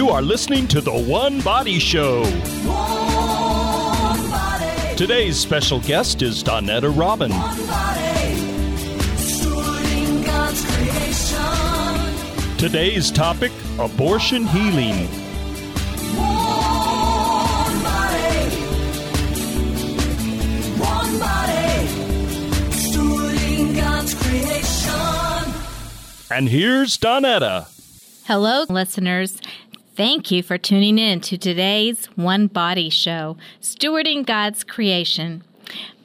You are listening to The One Body Show. One body, Today's special guest is Donetta Robin. one body, God's creation. Today's topic abortion healing. One body, one body, stood in God's creation. And here's Donetta. Hello, listeners. Thank you for tuning in to today's One Body Show, Stewarding God's Creation.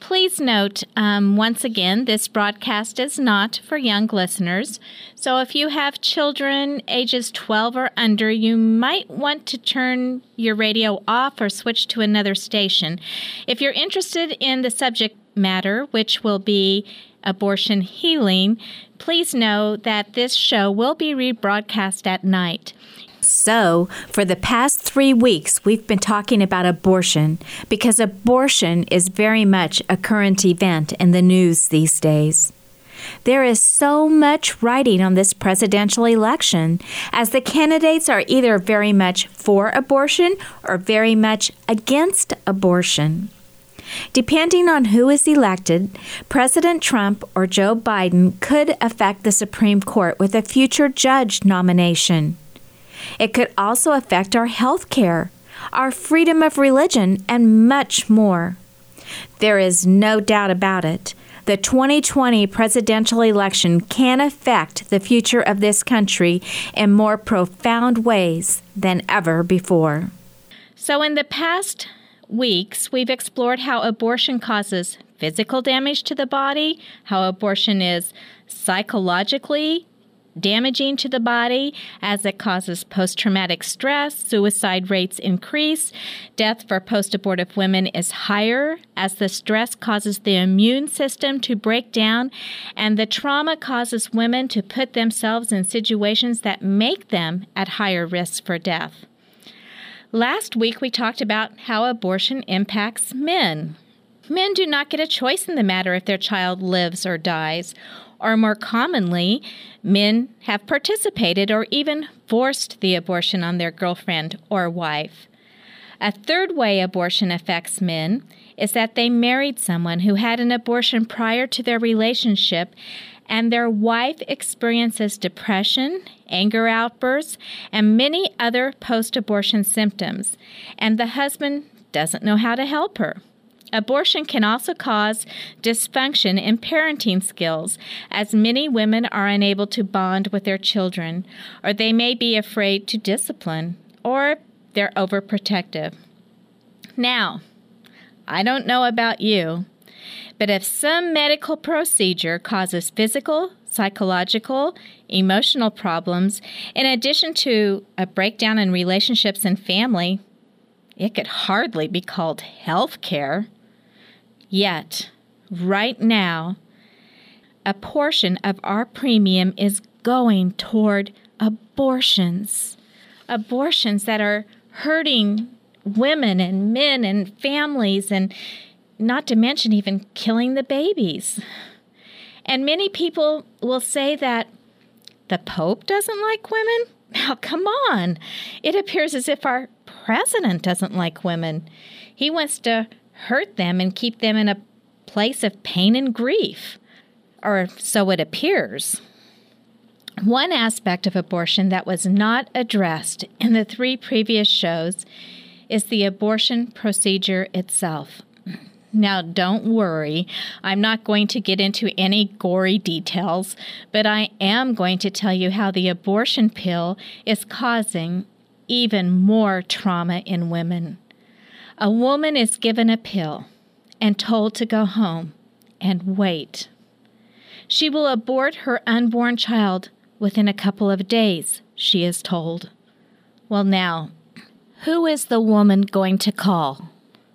Please note, um, once again, this broadcast is not for young listeners. So if you have children ages 12 or under, you might want to turn your radio off or switch to another station. If you're interested in the subject matter, which will be abortion healing, please know that this show will be rebroadcast at night. So, for the past three weeks, we've been talking about abortion because abortion is very much a current event in the news these days. There is so much writing on this presidential election as the candidates are either very much for abortion or very much against abortion. Depending on who is elected, President Trump or Joe Biden could affect the Supreme Court with a future judge nomination. It could also affect our health care, our freedom of religion, and much more. There is no doubt about it. The 2020 presidential election can affect the future of this country in more profound ways than ever before. So, in the past weeks, we've explored how abortion causes physical damage to the body, how abortion is psychologically damaging to the body as it causes post traumatic stress, suicide rates increase, death for post abortive women is higher as the stress causes the immune system to break down, and the trauma causes women to put themselves in situations that make them at higher risk for death. Last week, we talked about how abortion impacts men. Men do not get a choice in the matter if their child lives or dies, or more commonly, men have participated or even forced the abortion on their girlfriend or wife. A third way abortion affects men is that they married someone who had an abortion prior to their relationship and their wife experiences depression, anger outbursts, and many other post abortion symptoms, and the husband doesn't know how to help her. Abortion can also cause dysfunction in parenting skills, as many women are unable to bond with their children, or they may be afraid to discipline, or they're overprotective. Now, I don't know about you, but if some medical procedure causes physical, psychological, emotional problems, in addition to a breakdown in relationships and family, it could hardly be called health care. Yet, right now, a portion of our premium is going toward abortions. Abortions that are hurting women and men and families, and not to mention even killing the babies. And many people will say that the Pope doesn't like women. Now, come on. It appears as if our president doesn't like women. He wants to hurt them and keep them in a place of pain and grief. Or so it appears. One aspect of abortion that was not addressed in the three previous shows is the abortion procedure itself. Now, don't worry, I'm not going to get into any gory details, but I am going to tell you how the abortion pill is causing even more trauma in women. A woman is given a pill and told to go home and wait. She will abort her unborn child within a couple of days, she is told. Well, now, who is the woman going to call?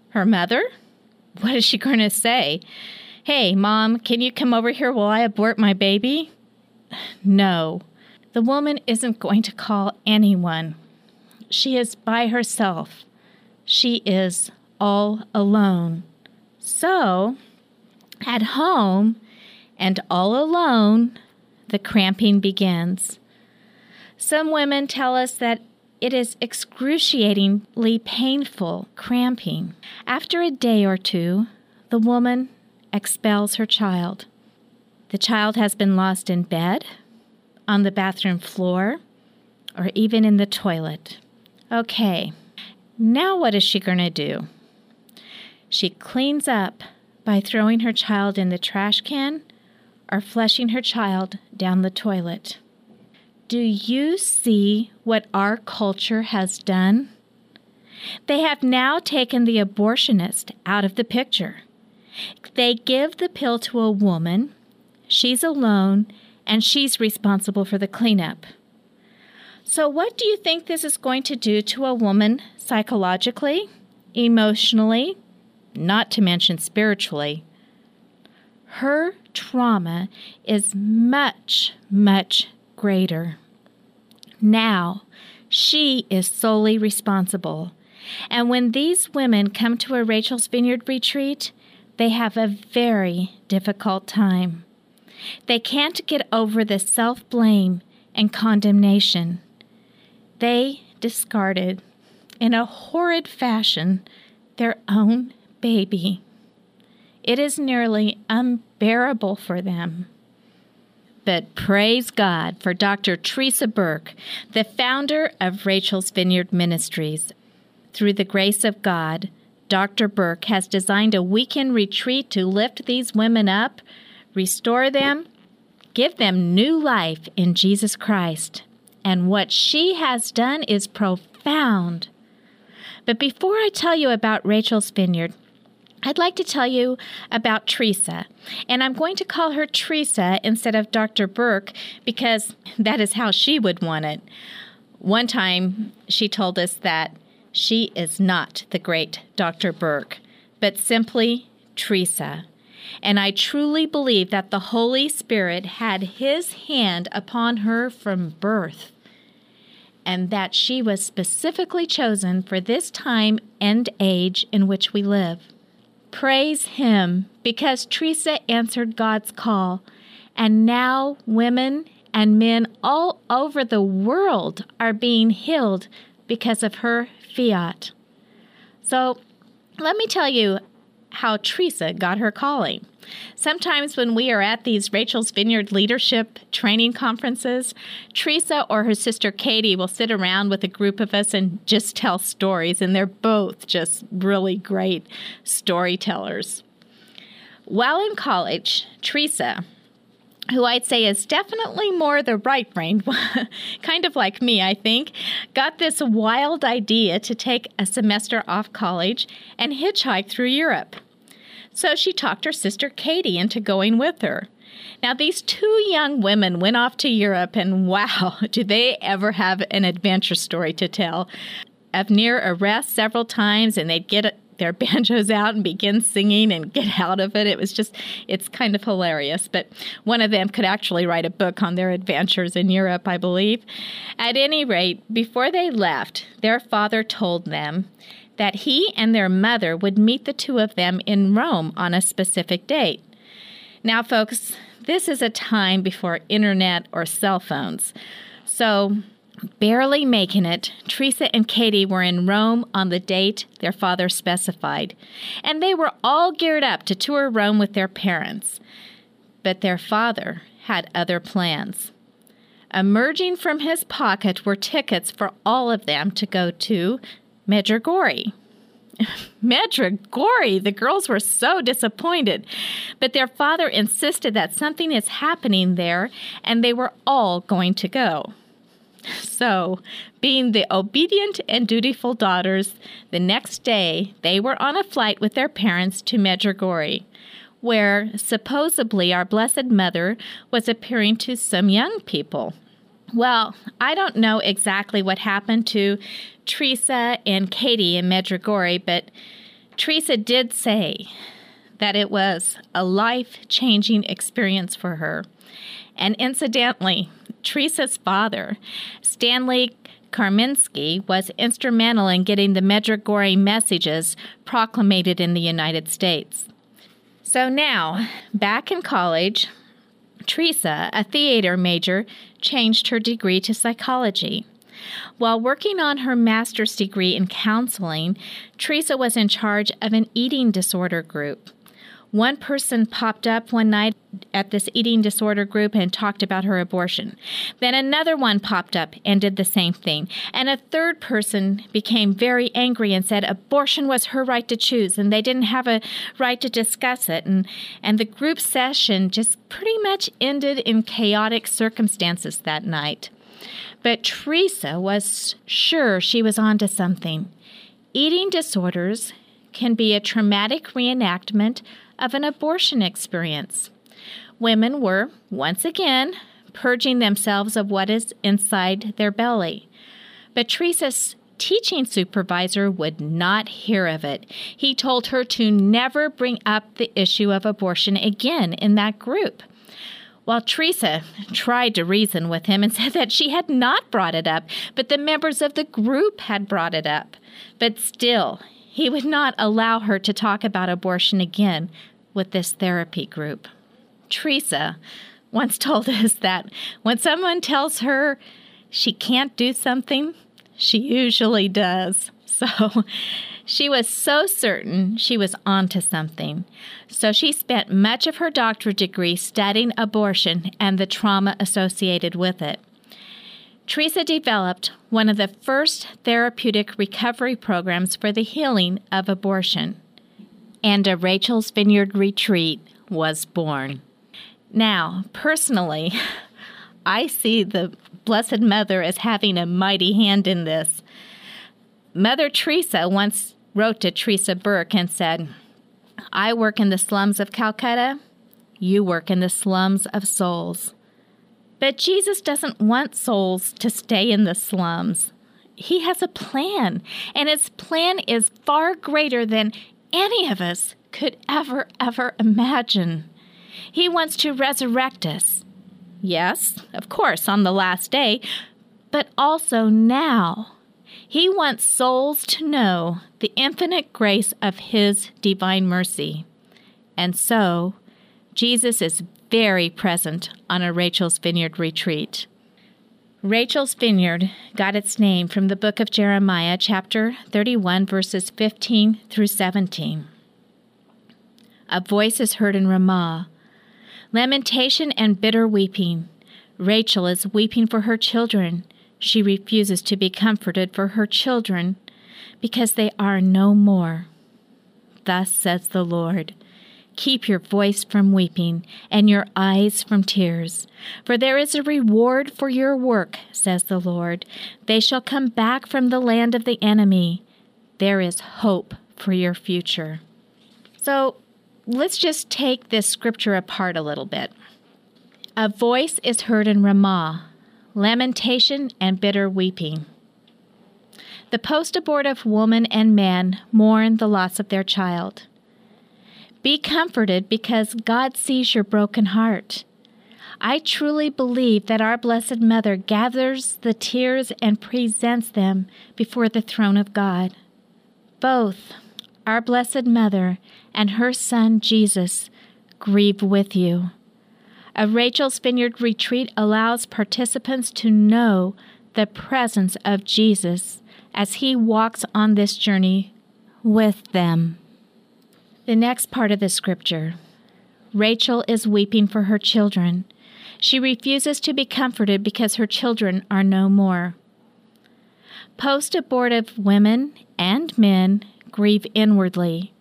Her mother? What is she going to say? Hey, mom, can you come over here while I abort my baby? No, the woman isn't going to call anyone. She is by herself. She is all alone. So, at home and all alone, the cramping begins. Some women tell us that it is excruciatingly painful, cramping. After a day or two, the woman expels her child. The child has been lost in bed, on the bathroom floor, or even in the toilet. Okay, now what is she going to do? She cleans up by throwing her child in the trash can or flushing her child down the toilet. Do you see what our culture has done? They have now taken the abortionist out of the picture. They give the pill to a woman, she's alone, and she's responsible for the cleanup. So, what do you think this is going to do to a woman psychologically, emotionally, not to mention spiritually? Her trauma is much, much greater. Now, she is solely responsible. And when these women come to a Rachel's Vineyard retreat, they have a very difficult time. They can't get over the self blame and condemnation. They discarded, in a horrid fashion, their own baby. It is nearly unbearable for them. But praise God for Dr. Teresa Burke, the founder of Rachel's Vineyard Ministries. Through the grace of God, Dr. Burke has designed a weekend retreat to lift these women up, restore them, give them new life in Jesus Christ. And what she has done is profound. But before I tell you about Rachel's Vineyard, I'd like to tell you about Teresa, and I'm going to call her Teresa instead of Dr. Burke because that is how she would want it. One time she told us that she is not the great Dr. Burke, but simply Teresa. And I truly believe that the Holy Spirit had his hand upon her from birth, and that she was specifically chosen for this time and age in which we live. Praise Him because Teresa answered God's call, and now women and men all over the world are being healed because of her fiat. So, let me tell you how Teresa got her calling. Sometimes when we are at these Rachel's Vineyard leadership training conferences, Teresa or her sister Katie will sit around with a group of us and just tell stories, and they're both just really great storytellers. While in college, Teresa, who I'd say is definitely more the right brain, kind of like me, I think, got this wild idea to take a semester off college and hitchhike through Europe. So she talked her sister Katie into going with her. Now, these two young women went off to Europe, and wow, do they ever have an adventure story to tell. Of near arrest several times, and they'd get their banjos out and begin singing and get out of it. It was just, it's kind of hilarious. But one of them could actually write a book on their adventures in Europe, I believe. At any rate, before they left, their father told them that he and their mother would meet the two of them in Rome on a specific date. Now, folks, this is a time before internet or cell phones. So, barely making it, Teresa and Katie were in Rome on the date their father specified, and they were all geared up to tour Rome with their parents. But their father had other plans. Emerging from his pocket were tickets for all of them to go to Medjugorje. Medjugorje, the girls were so disappointed, but their father insisted that something is happening there and they were all going to go. So, being the obedient and dutiful daughters, the next day they were on a flight with their parents to Medjugorje, where supposedly our Blessed Mother was appearing to some young people. Well, I don't know exactly what happened to Teresa and Katie in Medjugorje, but Teresa did say that it was a life changing experience for her. And incidentally, Teresa's father, Stanley Karminski, was instrumental in getting the Medjugorje messages proclamated in the United States. So now, back in college, Teresa, a theater major, changed her degree to psychology. While working on her master's degree in counseling, Teresa was in charge of an eating disorder group. One person popped up one night at this eating disorder group and talked about her abortion. Then another one popped up and did the same thing. And a third person became very angry and said abortion was her right to choose and they didn't have a right to discuss it. And, and the group session just pretty much ended in chaotic circumstances that night. But Teresa was sure she was onto something. Eating disorders can be a traumatic reenactment of an abortion experience. Women were, once again, purging themselves of what is inside their belly. But Teresa's teaching supervisor would not hear of it. He told her to never bring up the issue of abortion again in that group. While Teresa tried to reason with him and said that she had not brought it up, but the members of the group had brought it up. But still, he would not allow her to talk about abortion again with this therapy group. Teresa once told us that when someone tells her she can't do something, she usually does. So she was so certain she was onto something. So she spent much of her doctorate degree studying abortion and the trauma associated with it. Teresa developed one of the first therapeutic recovery programs for the healing of abortion and a Rachel's Vineyard retreat was born. Now, personally, I see the Blessed Mother as having a mighty hand in this. Mother Teresa once wrote to Teresa Burke and said, I work in the slums of Calcutta, you work in the slums of souls. But Jesus doesn't want souls to stay in the slums. He has a plan, and his plan is far greater than any of us could ever, ever imagine. He wants to resurrect us. Yes, of course, on the last day, but also now. He wants souls to know the infinite grace of His divine mercy. And so, Jesus is very present on a Rachel's Vineyard retreat. Rachel's Vineyard got its name from the book of Jeremiah, chapter 31, verses 15 through 17. A voice is heard in Ramah lamentation and bitter weeping. Rachel is weeping for her children. She refuses to be comforted for her children because they are no more. Thus says the Lord. Keep your voice from weeping and your eyes from tears. For there is a reward for your work, says the Lord. They shall come back from the land of the enemy. There is hope for your future. So let's just take this scripture apart a little bit. A voice is heard in Ramah, lamentation and bitter weeping. The post abortive woman and man mourn the loss of their child. Be comforted because God sees your broken heart. I truly believe that our Blessed Mother gathers the tears and presents them before the throne of God. Both our Blessed Mother and her Son Jesus grieve with you. A Rachel's Vineyard retreat allows participants to know the presence of Jesus as he walks on this journey with them. The next part of the scripture Rachel is weeping for her children. She refuses to be comforted because her children are no more. Post abortive women and men grieve inwardly.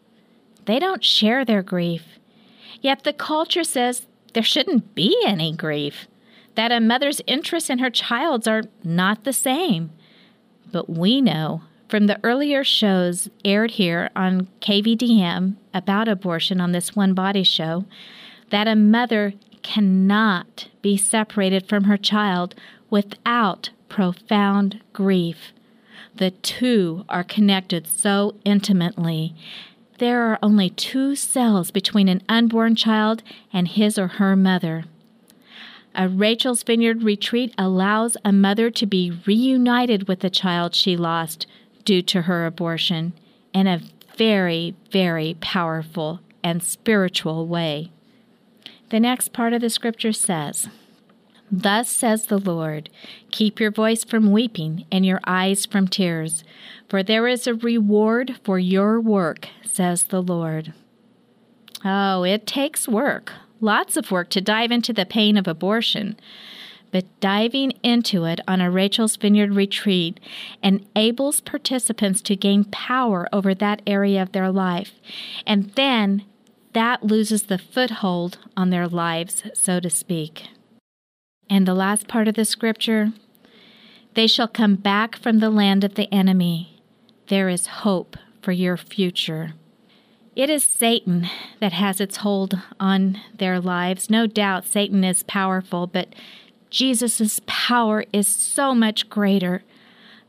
They don't share their grief. Yet the culture says there shouldn't be any grief, that a mother's interests in her child's are not the same. But we know from the earlier shows aired here on KVDM about abortion on this One Body show that a mother cannot be separated from her child without profound grief. The two are connected so intimately. There are only two cells between an unborn child and his or her mother. A Rachel's Vineyard retreat allows a mother to be reunited with the child she lost due to her abortion in a very, very powerful and spiritual way. The next part of the scripture says, Thus says the Lord Keep your voice from weeping and your eyes from tears, for there is a reward for your work, says the Lord. Oh, it takes work, lots of work to dive into the pain of abortion. But diving into it on a Rachel's Vineyard retreat enables participants to gain power over that area of their life. And then that loses the foothold on their lives, so to speak. And the last part of the scripture they shall come back from the land of the enemy. There is hope for your future. It is Satan that has its hold on their lives. No doubt Satan is powerful, but Jesus' power is so much greater.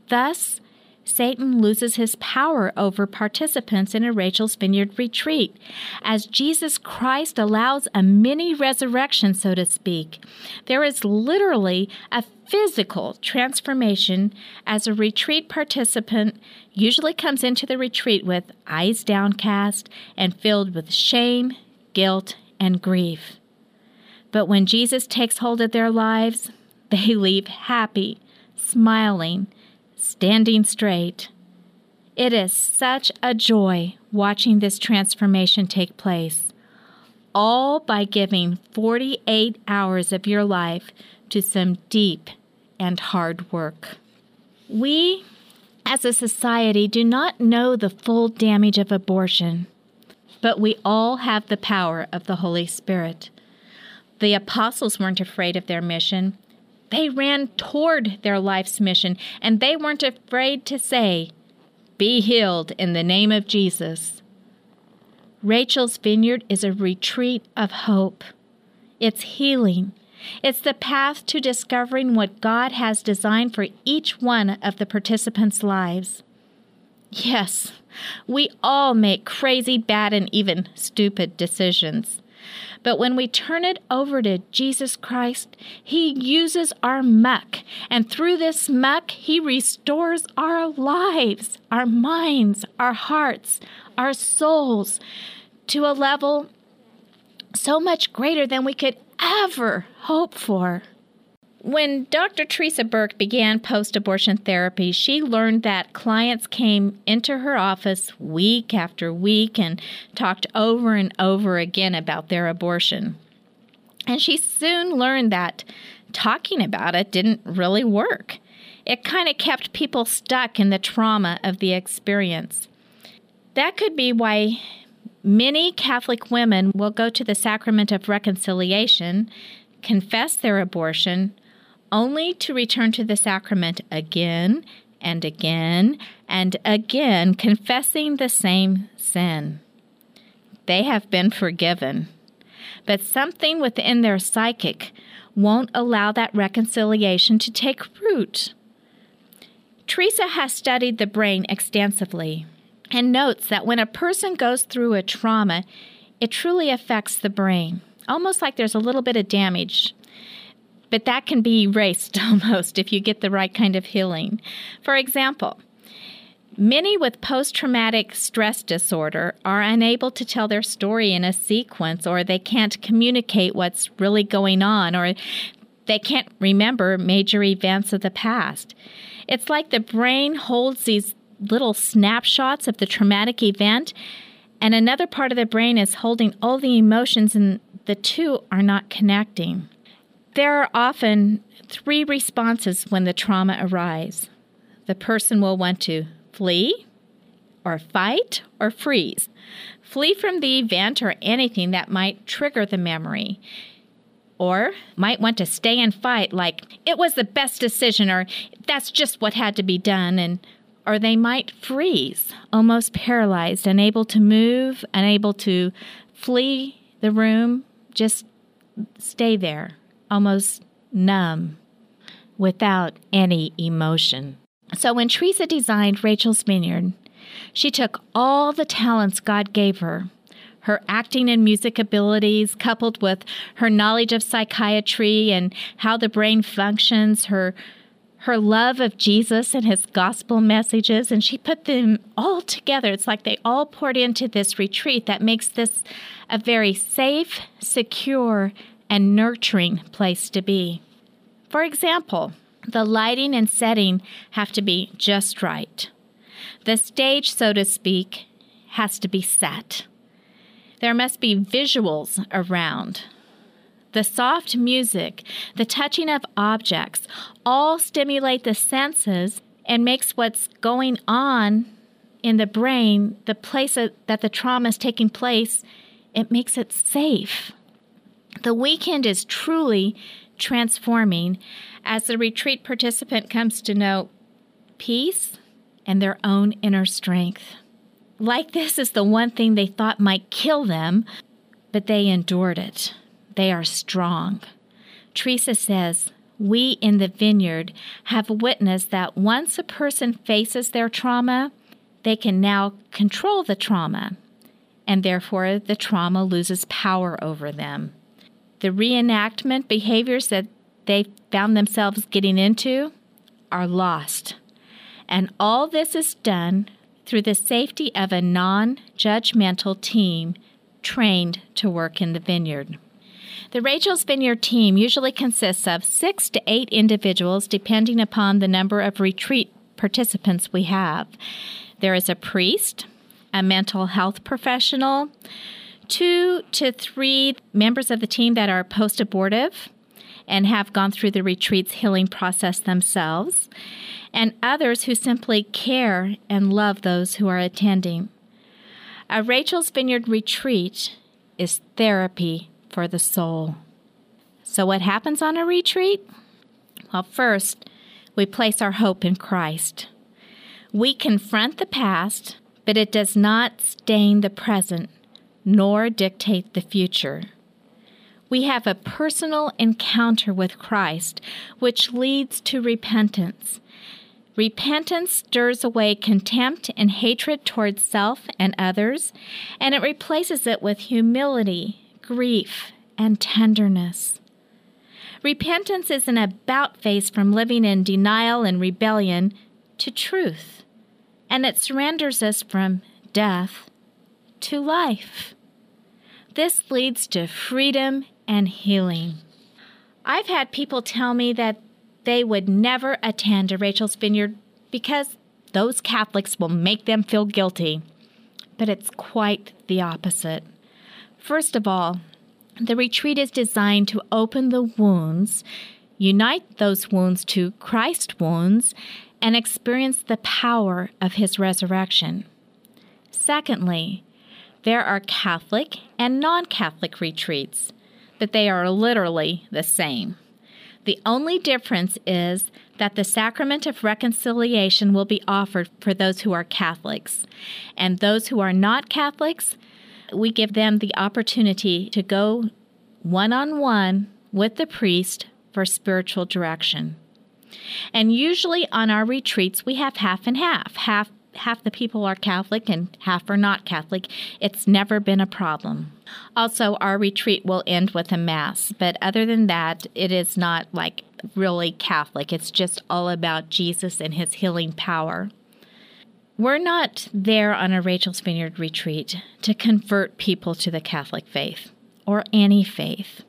Thus, Satan loses his power over participants in a Rachel's Vineyard retreat, as Jesus Christ allows a mini resurrection, so to speak. There is literally a physical transformation as a retreat participant usually comes into the retreat with eyes downcast and filled with shame, guilt, and grief. But when Jesus takes hold of their lives, they leave happy, smiling, standing straight. It is such a joy watching this transformation take place, all by giving 48 hours of your life to some deep and hard work. We, as a society, do not know the full damage of abortion, but we all have the power of the Holy Spirit. The apostles weren't afraid of their mission. They ran toward their life's mission, and they weren't afraid to say, Be healed in the name of Jesus. Rachel's Vineyard is a retreat of hope. It's healing. It's the path to discovering what God has designed for each one of the participants' lives. Yes, we all make crazy, bad, and even stupid decisions. But when we turn it over to Jesus Christ, He uses our muck. And through this muck, He restores our lives, our minds, our hearts, our souls to a level so much greater than we could ever hope for. When Dr. Teresa Burke began post abortion therapy, she learned that clients came into her office week after week and talked over and over again about their abortion. And she soon learned that talking about it didn't really work. It kind of kept people stuck in the trauma of the experience. That could be why many Catholic women will go to the sacrament of reconciliation, confess their abortion, only to return to the sacrament again and again and again, confessing the same sin. They have been forgiven, but something within their psychic won't allow that reconciliation to take root. Teresa has studied the brain extensively and notes that when a person goes through a trauma, it truly affects the brain, almost like there's a little bit of damage but that can be erased almost if you get the right kind of healing. For example, Many with post traumatic stress disorder are unable to tell their story in a sequence, or they can't communicate what's really going on, or they can't remember major events of the past. It's like the brain holds these little snapshots of the traumatic event, and another part of the brain is holding all the emotions, and the two are not connecting. There are often three responses when the trauma arises. The person will want to flee, or fight, or freeze. Flee from the event or anything that might trigger the memory. Or might want to stay and fight, like, it was the best decision, or that's just what had to be done, and or they might freeze, almost paralyzed, unable to move, unable to flee the room, just stay there almost numb, without any emotion. So when Teresa designed Rachel's Vineyard, she took all the talents God gave her her acting and music abilities, coupled with her knowledge of psychiatry and how the brain functions, her her love of Jesus and his gospel messages, and she put them all together. It's like they all poured into this retreat that makes this a very safe, secure, and nurturing place to be. For example, the lighting and setting have to be just right. The stage, so to speak, has to be set. There must be visuals around. The soft music, the touching of objects, all stimulate the senses and makes what's going on in the brain, the place that the trauma is taking place, it makes it safe. The weekend is truly transforming as the retreat participant comes to know peace and their own inner strength. Like this is the one thing they thought might kill them, but they endured it. They are strong. Teresa says, We in the vineyard have witnessed that once a person faces their trauma, they can now control the trauma, and therefore the trauma loses power over them. The reenactment behaviors that they found themselves getting into are lost. And all this is done through the safety of a non judgmental team trained to work in the vineyard. The Rachel's Vineyard team usually consists of six to eight individuals, depending upon the number of retreat participants we have. There is a priest, a mental health professional, two to three members of the team that are post abortive and have gone through the retreat's healing process themselves, and others who simply care and love those who are attending. A Rachel's Vineyard retreat is therapy for the soul. So, what happens on a retreat? Well, first, we place our hope in Christ. We confront the past, but it does not stain the present nor dictate the future. We have a personal encounter with Christ, which leads to repentance. Repentance stirs away contempt and hatred towards self and others, and it replaces it with humility, grief, and tenderness. Repentance is an about face from living in denial and rebellion to truth, and it surrenders us from death to life. This leads to freedom and healing. I've had people tell me that they would never attend a Rachel's Vineyard because those Catholics will make them feel guilty. But it's quite the opposite. First of all, the retreat is designed to open the wounds, unite those wounds to Christ's wounds, and experience the power of his resurrection. Secondly, there are Catholic and non Catholic retreats, but they are literally the same. The only difference is that the sacrament of reconciliation will be offered for those who are Catholics, and those who are not Catholics we give them the opportunity to go one on one with the priest for spiritual direction. And usually on our retreats, we have half and half. Half half the people are Catholic and half are not Catholic. It's never been a problem. Also, our retreat will end with a Mass, but other than that, it is not like really Catholic. It's just all about Jesus and his healing power. We're not there on a Rachel's Vineyard retreat to convert people to the Catholic faith or any faith.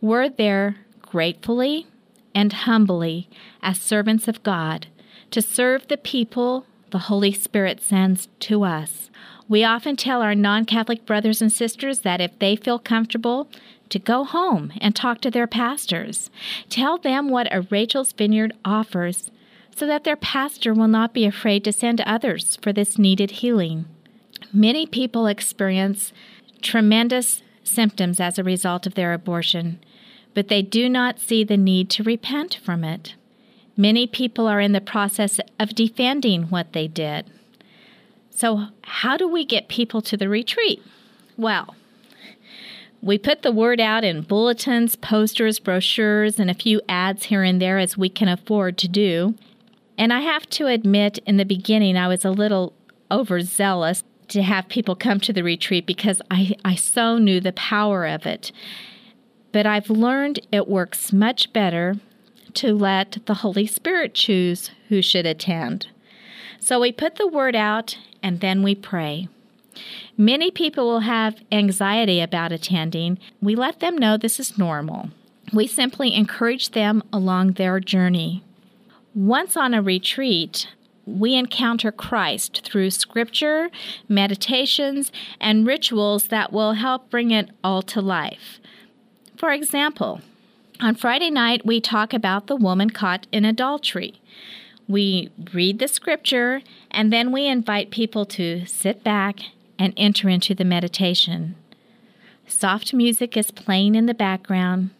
We're there gratefully and humbly as servants of God to serve the people the Holy Spirit sends to us. We often tell our non Catholic brothers and sisters that if they feel comfortable, to go home and talk to their pastors. Tell them what a Rachel's Vineyard offers so that their pastor will not be afraid to send others for this needed healing. Many people experience tremendous symptoms as a result of their abortion, but they do not see the need to repent from it. Many people are in the process of defending what they did. So, how do we get people to the retreat? Well, we put the word out in bulletins, posters, brochures, and a few ads here and there as we can afford to do. And I have to admit, in the beginning, I was a little overzealous to have people come to the retreat because I, I so knew the power of it. But I've learned it works much better to let the Holy Spirit choose who should attend. So we put the word out and then we pray. Many people will have anxiety about attending. We let them know this is normal. We simply encourage them along their journey. Once on a retreat, we encounter Christ through scripture, meditations, and rituals that will help bring it all to life. For example, on Friday night, we talk about the woman caught in adultery. We read the scripture and then we invite people to sit back and enter into the meditation. Soft music is playing in the background,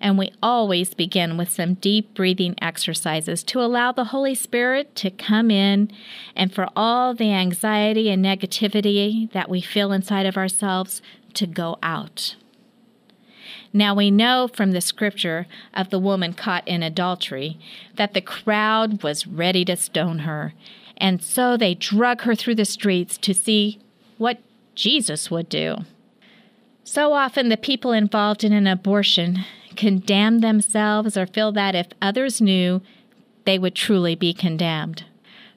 and we always begin with some deep breathing exercises to allow the Holy Spirit to come in and for all the anxiety and negativity that we feel inside of ourselves to go out. Now we know from the scripture of the woman caught in adultery that the crowd was ready to stone her, and so they drug her through the streets to see what Jesus would do. So often, the people involved in an abortion condemn themselves or feel that if others knew, they would truly be condemned.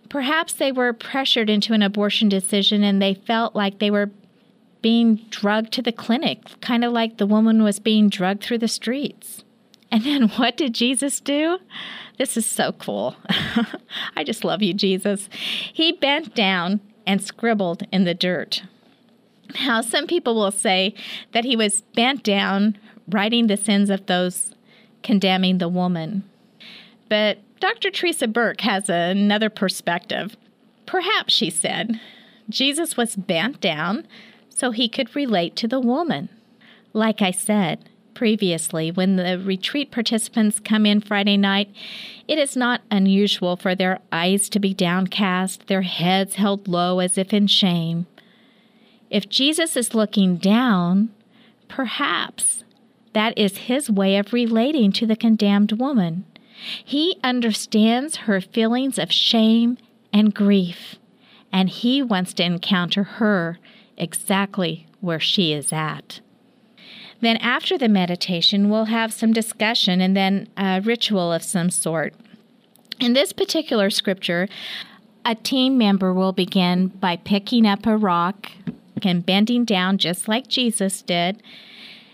Perhaps they were pressured into an abortion decision and they felt like they were being drugged to the clinic, kind of like the woman was being drugged through the streets. And then what did Jesus do? This is so cool. I just love you, Jesus. He bent down and scribbled in the dirt. Now, some people will say that he was bent down writing the sins of those condemning the woman. But Dr. Teresa Burke has another perspective. Perhaps, she said, Jesus was bent down so he could relate to the woman. Like I said previously, when the retreat participants come in Friday night, it is not unusual for their eyes to be downcast, their heads held low as if in shame. If Jesus is looking down, perhaps that is his way of relating to the condemned woman. He understands her feelings of shame and grief, and he wants to encounter her exactly where she is at. Then, after the meditation, we'll have some discussion and then a ritual of some sort. In this particular scripture, a team member will begin by picking up a rock and bending down just like Jesus did,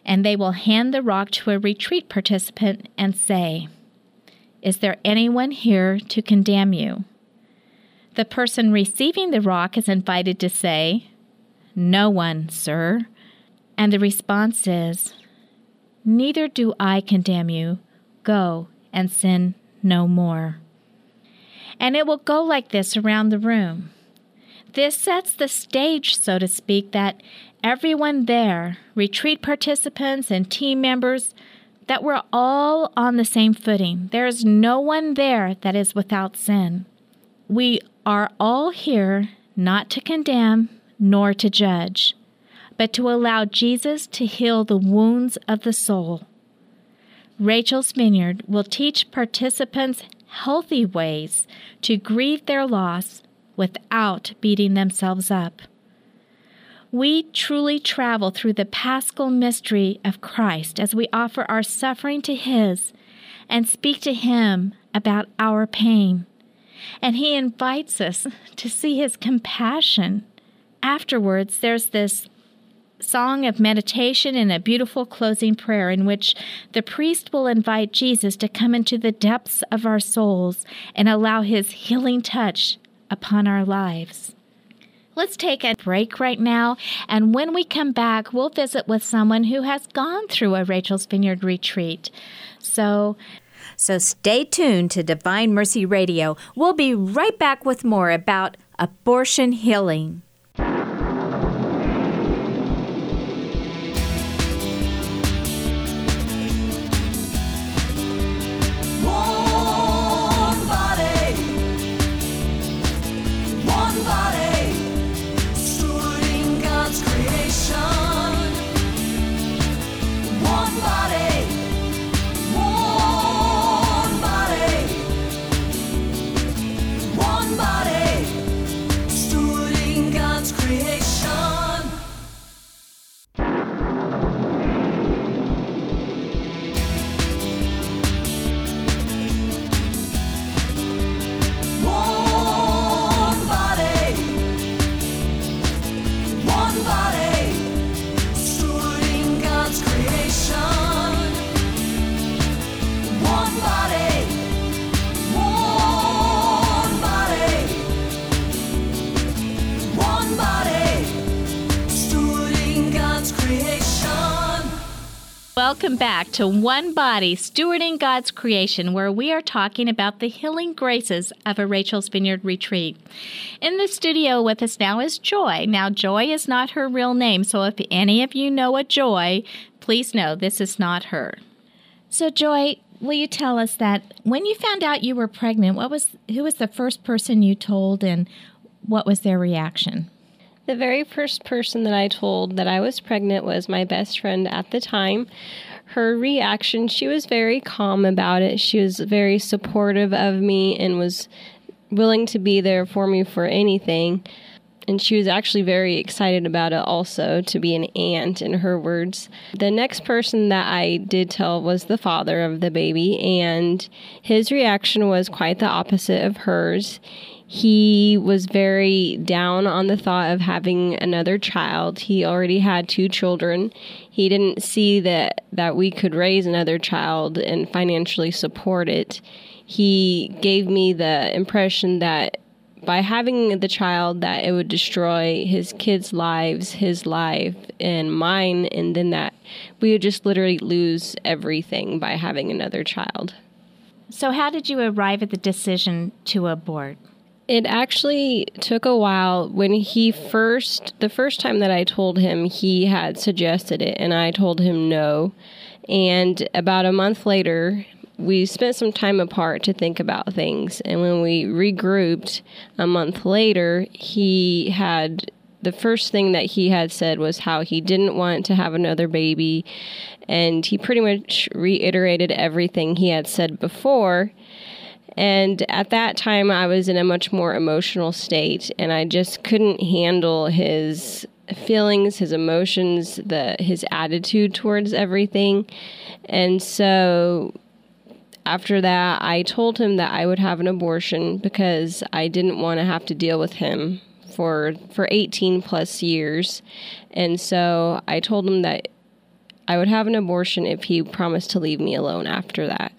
and they will hand the rock to a retreat participant and say, Is there anyone here to condemn you? The person receiving the rock is invited to say, No one, sir. And the response is, Neither do I condemn you. Go and sin no more. And it will go like this around the room. This sets the stage, so to speak, that everyone there, retreat participants and team members, that we're all on the same footing. There is no one there that is without sin. We are all here not to condemn nor to judge, but to allow Jesus to heal the wounds of the soul. Rachel's Vineyard will teach participants healthy ways to grieve their loss without beating themselves up. We truly travel through the paschal mystery of Christ as we offer our suffering to His and speak to Him about our pain. And He invites us to see His compassion. Afterwards, there's this song of meditation and a beautiful closing prayer in which the priest will invite Jesus to come into the depths of our souls and allow his healing touch upon our lives. Let's take a break right now, and when we come back, we'll visit with someone who has gone through a Rachel's Vineyard retreat. So, So stay tuned to Divine Mercy Radio. We'll be right back with more about abortion healing. To One Body Stewarding God's Creation, where we are talking about the healing graces of a Rachel's Vineyard retreat. In the studio with us now is Joy. Now, Joy is not her real name, so if any of you know a Joy, please know this is not her. So, Joy, will you tell us that when you found out you were pregnant, what was who was the first person you told, and what was their reaction? The very first person that I told that I was pregnant was my best friend at the time. Her reaction, she was very calm about it. She was very supportive of me and was willing to be there for me for anything. And she was actually very excited about it also to be an aunt, in her words. The next person that I did tell was the father of the baby, and his reaction was quite the opposite of hers he was very down on the thought of having another child. He already had two children. He didn't see that that we could raise another child and financially support it. He gave me the impression that by having the child that it would destroy his kids' lives, his life and mine and then that we would just literally lose everything by having another child. So, how did you arrive at the decision to abort? It actually took a while. When he first, the first time that I told him, he had suggested it, and I told him no. And about a month later, we spent some time apart to think about things. And when we regrouped a month later, he had the first thing that he had said was how he didn't want to have another baby. And he pretty much reiterated everything he had said before. And at that time, I was in a much more emotional state, and I just couldn't handle his feelings, his emotions, the his attitude towards everything. And so after that, I told him that I would have an abortion because I didn't want to have to deal with him for for 18 plus years. And so I told him that I would have an abortion if he promised to leave me alone after that.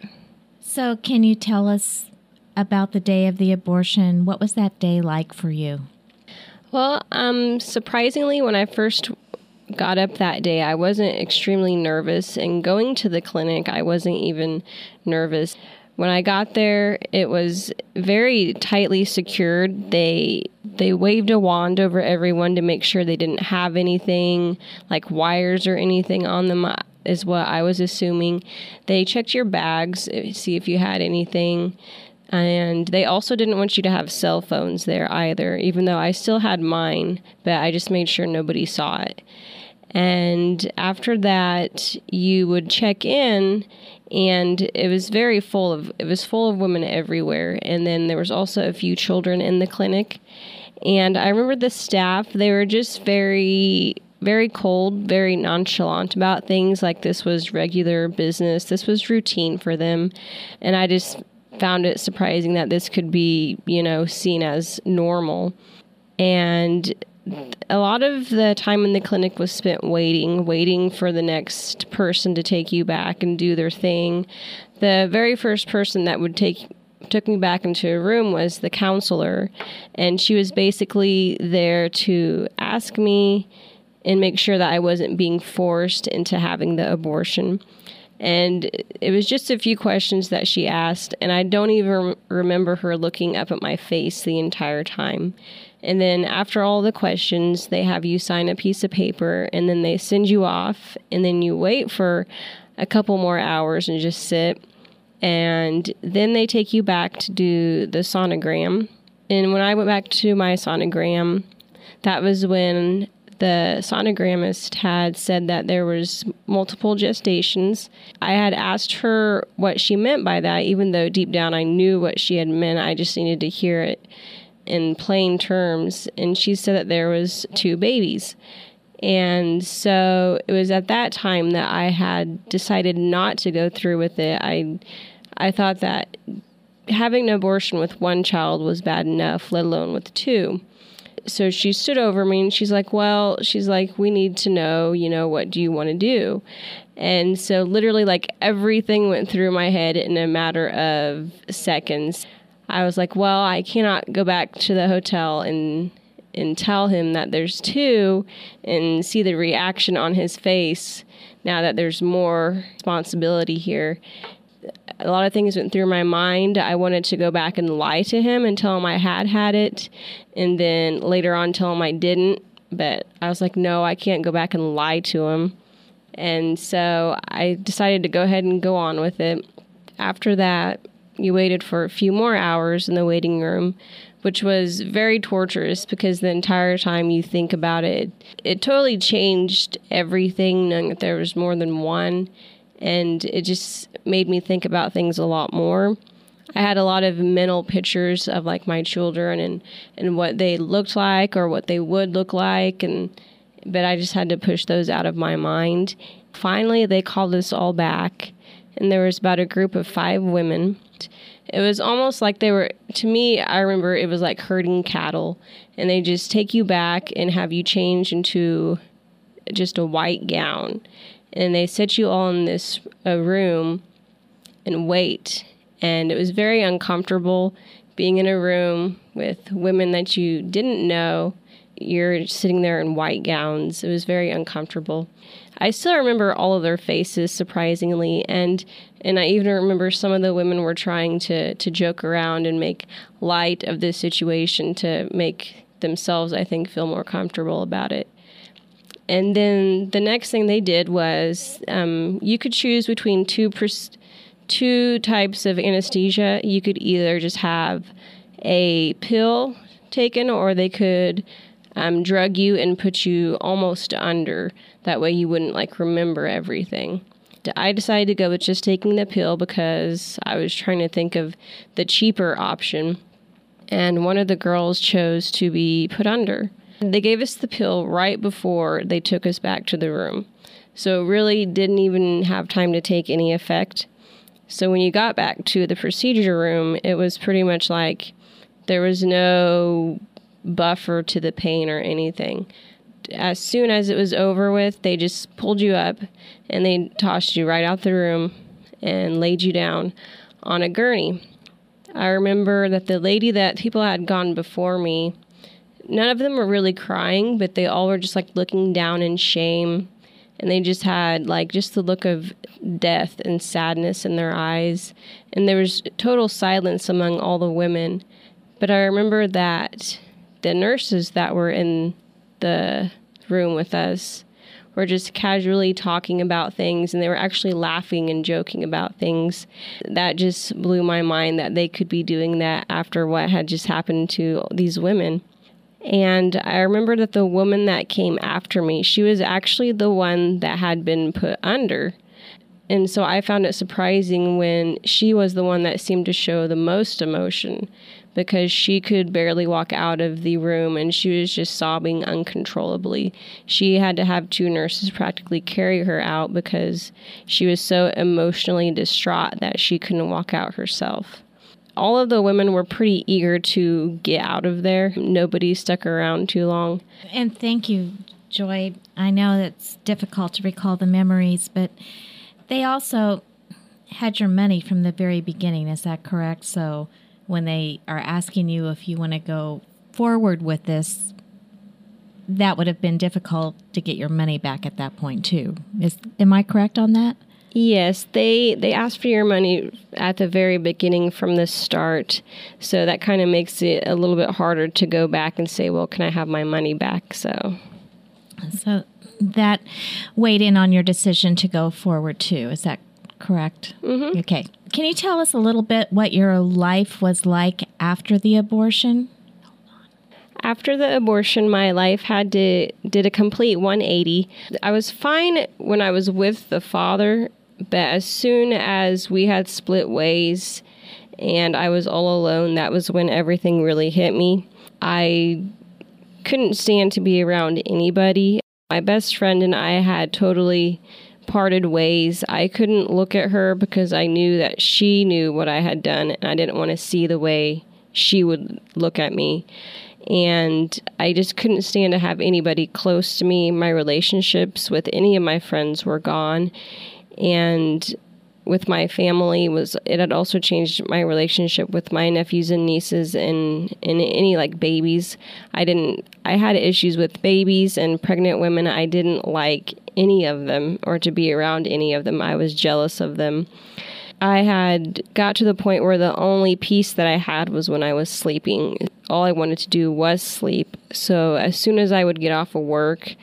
So, can you tell us about the day of the abortion? What was that day like for you? Well, um, surprisingly, when I first got up that day, I wasn't extremely nervous, and going to the clinic, I wasn't even nervous. When I got there, it was very tightly secured. They they waved a wand over everyone to make sure they didn't have anything like wires or anything on them is what I was assuming. They checked your bags, eh, see if you had anything. And they also didn't want you to have cell phones there either, even though I still had mine, but I just made sure nobody saw it. And after that, you would check in, and it was very full of it was full of women everywhere. And then there was also a few children in the clinic. And I remember the staff; they were just very very cold, very nonchalant about things like this was regular business. This was routine for them. And I just found it surprising that this could be, you know, seen as normal. And a lot of the time in the clinic was spent waiting, waiting for the next person to take you back and do their thing. The very first person that would take took me back into a room was the counselor, and she was basically there to ask me and make sure that I wasn't being forced into having the abortion. And it was just a few questions that she asked, and I don't even remember her looking up at my face the entire time. And then after all the questions, they have you sign a piece of paper, and then they send you off, and then you wait for a couple more hours and just sit. And then they take you back to do the sonogram. And when I went back to my sonogram, that was when the sonogramist had said that there was multiple gestations. I had asked her what she meant by that, even though deep down I knew what she had meant. I just needed to hear it in plain terms. And she said that there was two babies. And so it was at that time that I had decided not to go through with it. I I thought that having an abortion with one child was bad enough, let alone with two so she stood over me and she's like, Well, she's like, We need to know, you know, what do you want to do? And so, literally, like everything went through my head in a matter of seconds. I was like, Well, I cannot go back to the hotel and and tell him that there's two and see the reaction on his face now that there's more responsibility here. A lot of things went through my mind. I wanted to go back and lie to him and tell him I had had it, and then later on tell him I didn't. But I was like, no, I can't go back and lie to him. And so I decided to go ahead and go on with it. After that, you waited for a few more hours in the waiting room, which was very torturous because the entire time you think about it, it totally changed everything knowing that there was more than one. And it just made me think about things a lot more. I had a lot of mental pictures of like my children and, and what they looked like or what they would look like and but I just had to push those out of my mind. Finally, they called us all back, and there was about a group of five women. It was almost like they were, to me, I remember it was like herding cattle, and they just take you back and have you change into just a white gown. And they set you all in this a room and wait. And it was very uncomfortable being in a room with women that you didn't know you're sitting there in white gowns. It was very uncomfortable. I still remember all of their faces surprisingly and and I even remember some of the women were trying to to joke around and make light of this situation to make themselves I think feel more comfortable about it. And then the next thing they did was um, you could choose between two pers- two types of anesthesia. You could either just have a pill taken or they could um, drug you and put you almost under. That way you wouldn't like remember everything. I decided to go with just taking the pill because I was trying to think of the cheaper option. And one of the girls chose to be put under. They gave us the pill right before they took us back to the room. So it really didn't even have time to take any effect. So when you got back to the procedure room, it was pretty much like there was no buffer to the pain or anything. As soon as it was over with, they just pulled you up and they tossed you right out the room and laid you down on a gurney. I remember that the lady that people had gone before me, none of them were really crying, but they all were just like looking down in shame. And they just had like just the look of death and sadness in their eyes. And there was total silence among all the women. But I remember that the nurses that were in the room with us were just casually talking about things and they were actually laughing and joking about things. That just blew my mind that they could be doing that after what had just happened to these women. And I remember that the woman that came after me, she was actually the one that had been put under. And so I found it surprising when she was the one that seemed to show the most emotion because she could barely walk out of the room and she was just sobbing uncontrollably. She had to have two nurses practically carry her out because she was so emotionally distraught that she couldn't walk out herself. All of the women were pretty eager to get out of there. Nobody stuck around too long. And thank you, Joy. I know it's difficult to recall the memories, but they also had your money from the very beginning. Is that correct? So when they are asking you if you want to go forward with this, that would have been difficult to get your money back at that point too. Is am I correct on that? Yes, they they asked for your money at the very beginning from the start. So that kind of makes it a little bit harder to go back and say, "Well, can I have my money back?" So So that weighed in on your decision to go forward too. Is that correct? Mm-hmm. Okay. Can you tell us a little bit what your life was like after the abortion? after the abortion, my life had to did a complete 180. I was fine when I was with the father, but as soon as we had split ways and I was all alone, that was when everything really hit me. I couldn't stand to be around anybody. My best friend and I had totally parted ways. I couldn't look at her because I knew that she knew what I had done and I didn't want to see the way she would look at me. And I just couldn't stand to have anybody close to me. My relationships with any of my friends were gone. And with my family was it had also changed my relationship with my nephews and nieces and and any like babies. I didn't I had issues with babies and pregnant women. I didn't like any of them or to be around any of them. I was jealous of them. I had got to the point where the only peace that I had was when I was sleeping. All I wanted to do was sleep. So as soon as I would get off of work,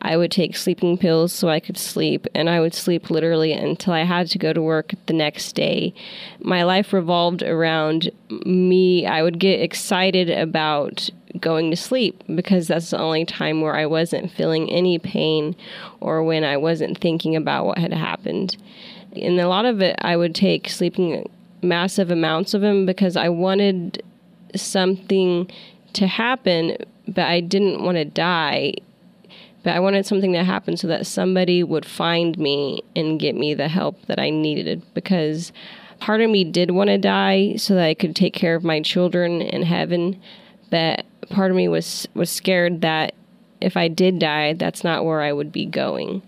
I would take sleeping pills so I could sleep, and I would sleep literally until I had to go to work the next day. My life revolved around me. I would get excited about going to sleep because that's the only time where I wasn't feeling any pain or when I wasn't thinking about what had happened. And a lot of it, I would take sleeping massive amounts of them because I wanted something to happen, but I didn't want to die but I wanted something to happen so that somebody would find me and get me the help that I needed because part of me did want to die so that I could take care of my children in heaven, but part of me was was scared that if I did die, that's not where I would be going.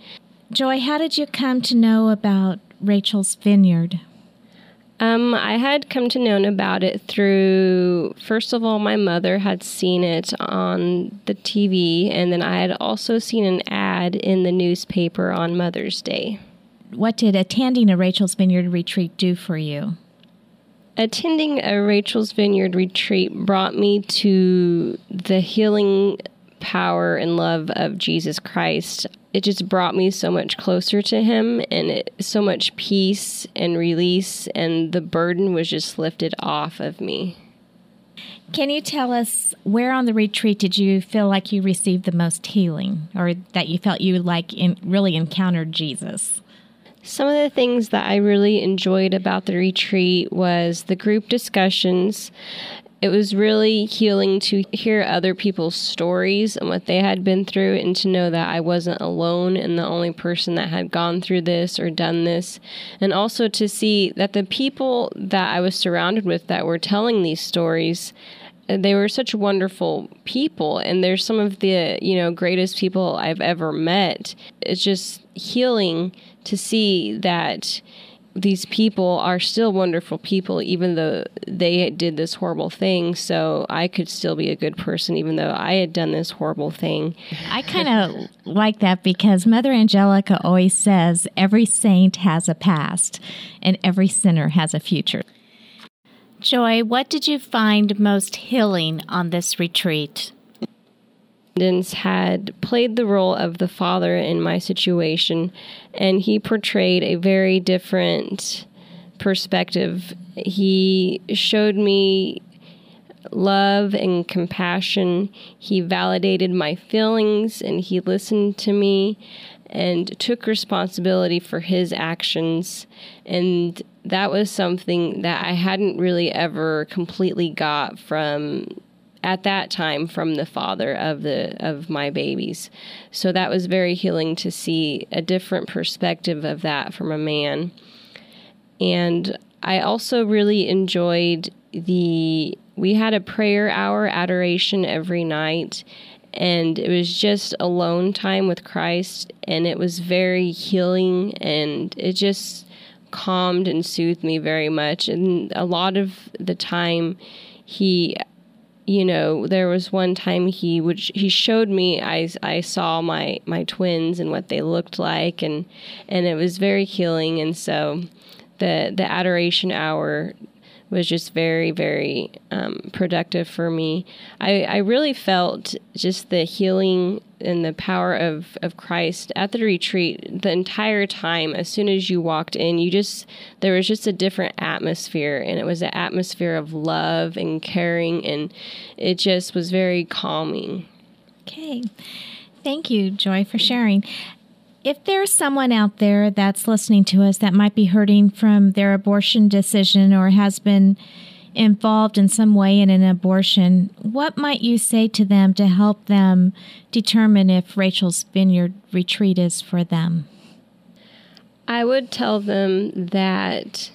Joy, how did you come to know about Rachel's Vineyard? Um, I had come to know about it through, first of all, my mother had seen it on the TV, and then I had also seen an ad in the newspaper on Mother's Day. What did attending a Rachel's Vineyard retreat do for you? Attending a Rachel's Vineyard retreat brought me to the healing power and love of Jesus Christ. It just brought me so much closer to Him and it, so much peace and release, and the burden was just lifted off of me. Can you tell us where on the retreat did you feel like you received the most healing or that you felt you like in, really encountered Jesus? Some of the things that I really enjoyed about the retreat was the group discussions. It was really healing to hear other people's stories and what they had been through, and to know that I wasn't alone and the only person that had gone through this or done this. And also to see that the people that I was surrounded with that were telling these stories they were such wonderful people and they're some of the you know greatest people I've ever met. It's just healing to see that these people are still wonderful people even though they did this horrible thing so I could still be a good person even though I had done this horrible thing. I kind of like that because Mother Angelica always says every saint has a past and every sinner has a future. Joy, what did you find most healing on this retreat? Had played the role of the father in my situation, and he portrayed a very different perspective. He showed me love and compassion. He validated my feelings and he listened to me and took responsibility for his actions. And that was something that I hadn't really ever completely got from at that time from the father of the of my babies. So that was very healing to see a different perspective of that from a man. And I also really enjoyed the we had a prayer hour adoration every night and it was just alone time with Christ and it was very healing and it just calmed and soothed me very much and a lot of the time he you know there was one time he would he showed me I, I saw my my twins and what they looked like and and it was very healing. And so the the adoration hour was just very very um, productive for me. I, I really felt just the healing and the power of, of christ at the retreat the entire time as soon as you walked in you just there was just a different atmosphere and it was an atmosphere of love and caring and it just was very calming Okay. Thank you, Joy, for sharing. If there's someone out there that's listening to us that might be hurting from their abortion decision or has been involved in some way in an abortion, what might you say to them to help them determine if Rachel's Vineyard retreat is for them? I would tell them that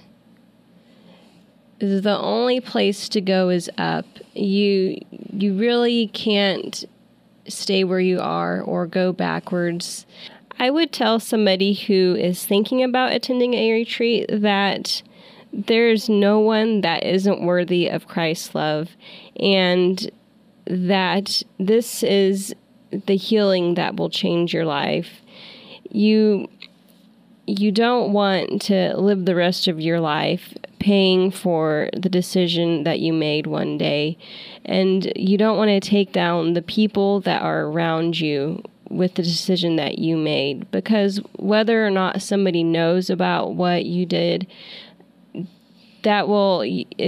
the only place to go is up. You you really can't stay where you are or go backwards. I would tell somebody who is thinking about attending a retreat that there's no one that isn't worthy of Christ's love and that this is the healing that will change your life. You you don't want to live the rest of your life paying for the decision that you made one day and you don't want to take down the people that are around you with the decision that you made because whether or not somebody knows about what you did that will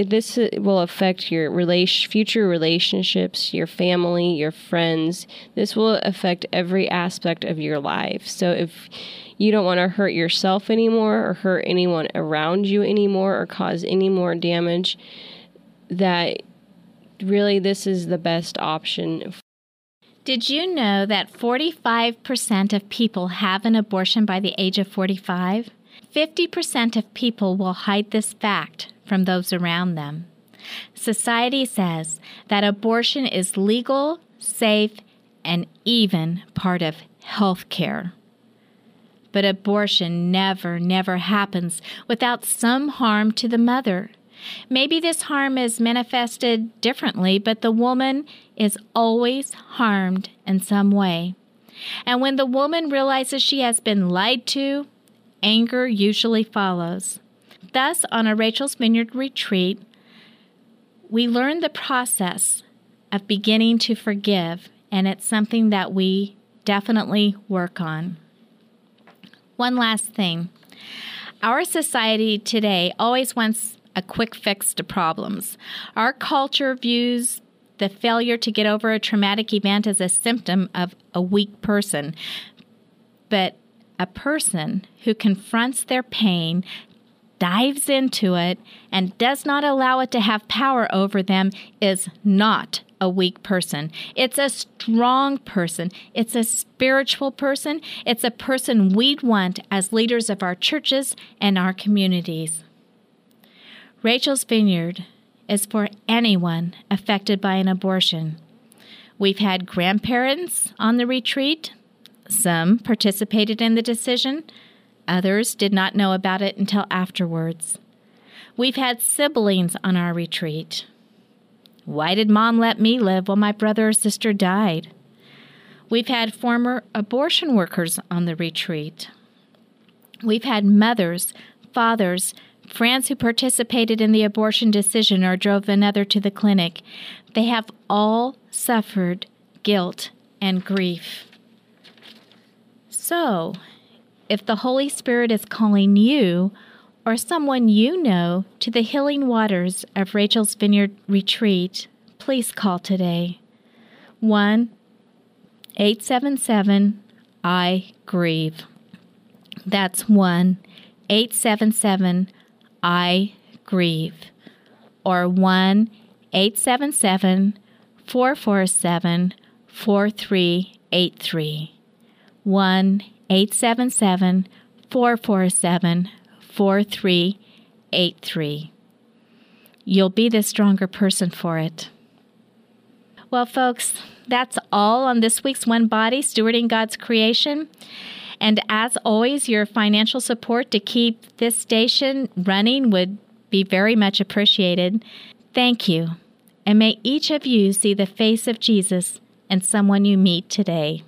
this uh, will affect your relation future relationships your family your friends. This will affect every aspect of your life. So if you don't want to hurt yourself anymore or hurt anyone around you anymore or cause any more damage that really this is the best option Did you know that 45% of people have an abortion by the age of 45? 50% of people will hide this fact from those around them. Society says that abortion is legal, safe, and even part of health care. But abortion never, never happens without some harm to the mother. Maybe this harm is manifested differently, but the woman is always harmed in some way. And when the woman realizes she has been lied to, anger usually follows. Thus, on a Rachel's Vineyard retreat, we learn the process of beginning to forgive, and it's something that we definitely work on. One last thing our society today always wants a quick fix to problems. Our culture views the failure to get over a traumatic event as a symptom of a weak person. But a person who confronts their pain, dives into it, and does not allow it to have power over them is not a weak person. It's a strong person. It's a spiritual person. It's a person we'd want as leaders of our churches and our communities. Rachel's Vineyard is for anyone affected by an abortion. We've had grandparents on the retreat. Some participated in the decision, others did not know about it until afterwards. We've had siblings on our retreat. Why did mom let me live while my brother or sister died? We've had former abortion workers on the retreat. We've had mothers, fathers, friends who participated in the abortion decision or drove another to the clinic. They have all suffered guilt and grief. So, if the Holy Spirit is calling you or someone you know to the healing waters of Rachel's Vineyard Retreat, please call today. 1 877 I Grieve. That's 1 877 I Grieve. Or 1 877 447 4383. 1 877 447 4383. You'll be the stronger person for it. Well, folks, that's all on this week's One Body Stewarding God's Creation. And as always, your financial support to keep this station running would be very much appreciated. Thank you. And may each of you see the face of Jesus in someone you meet today.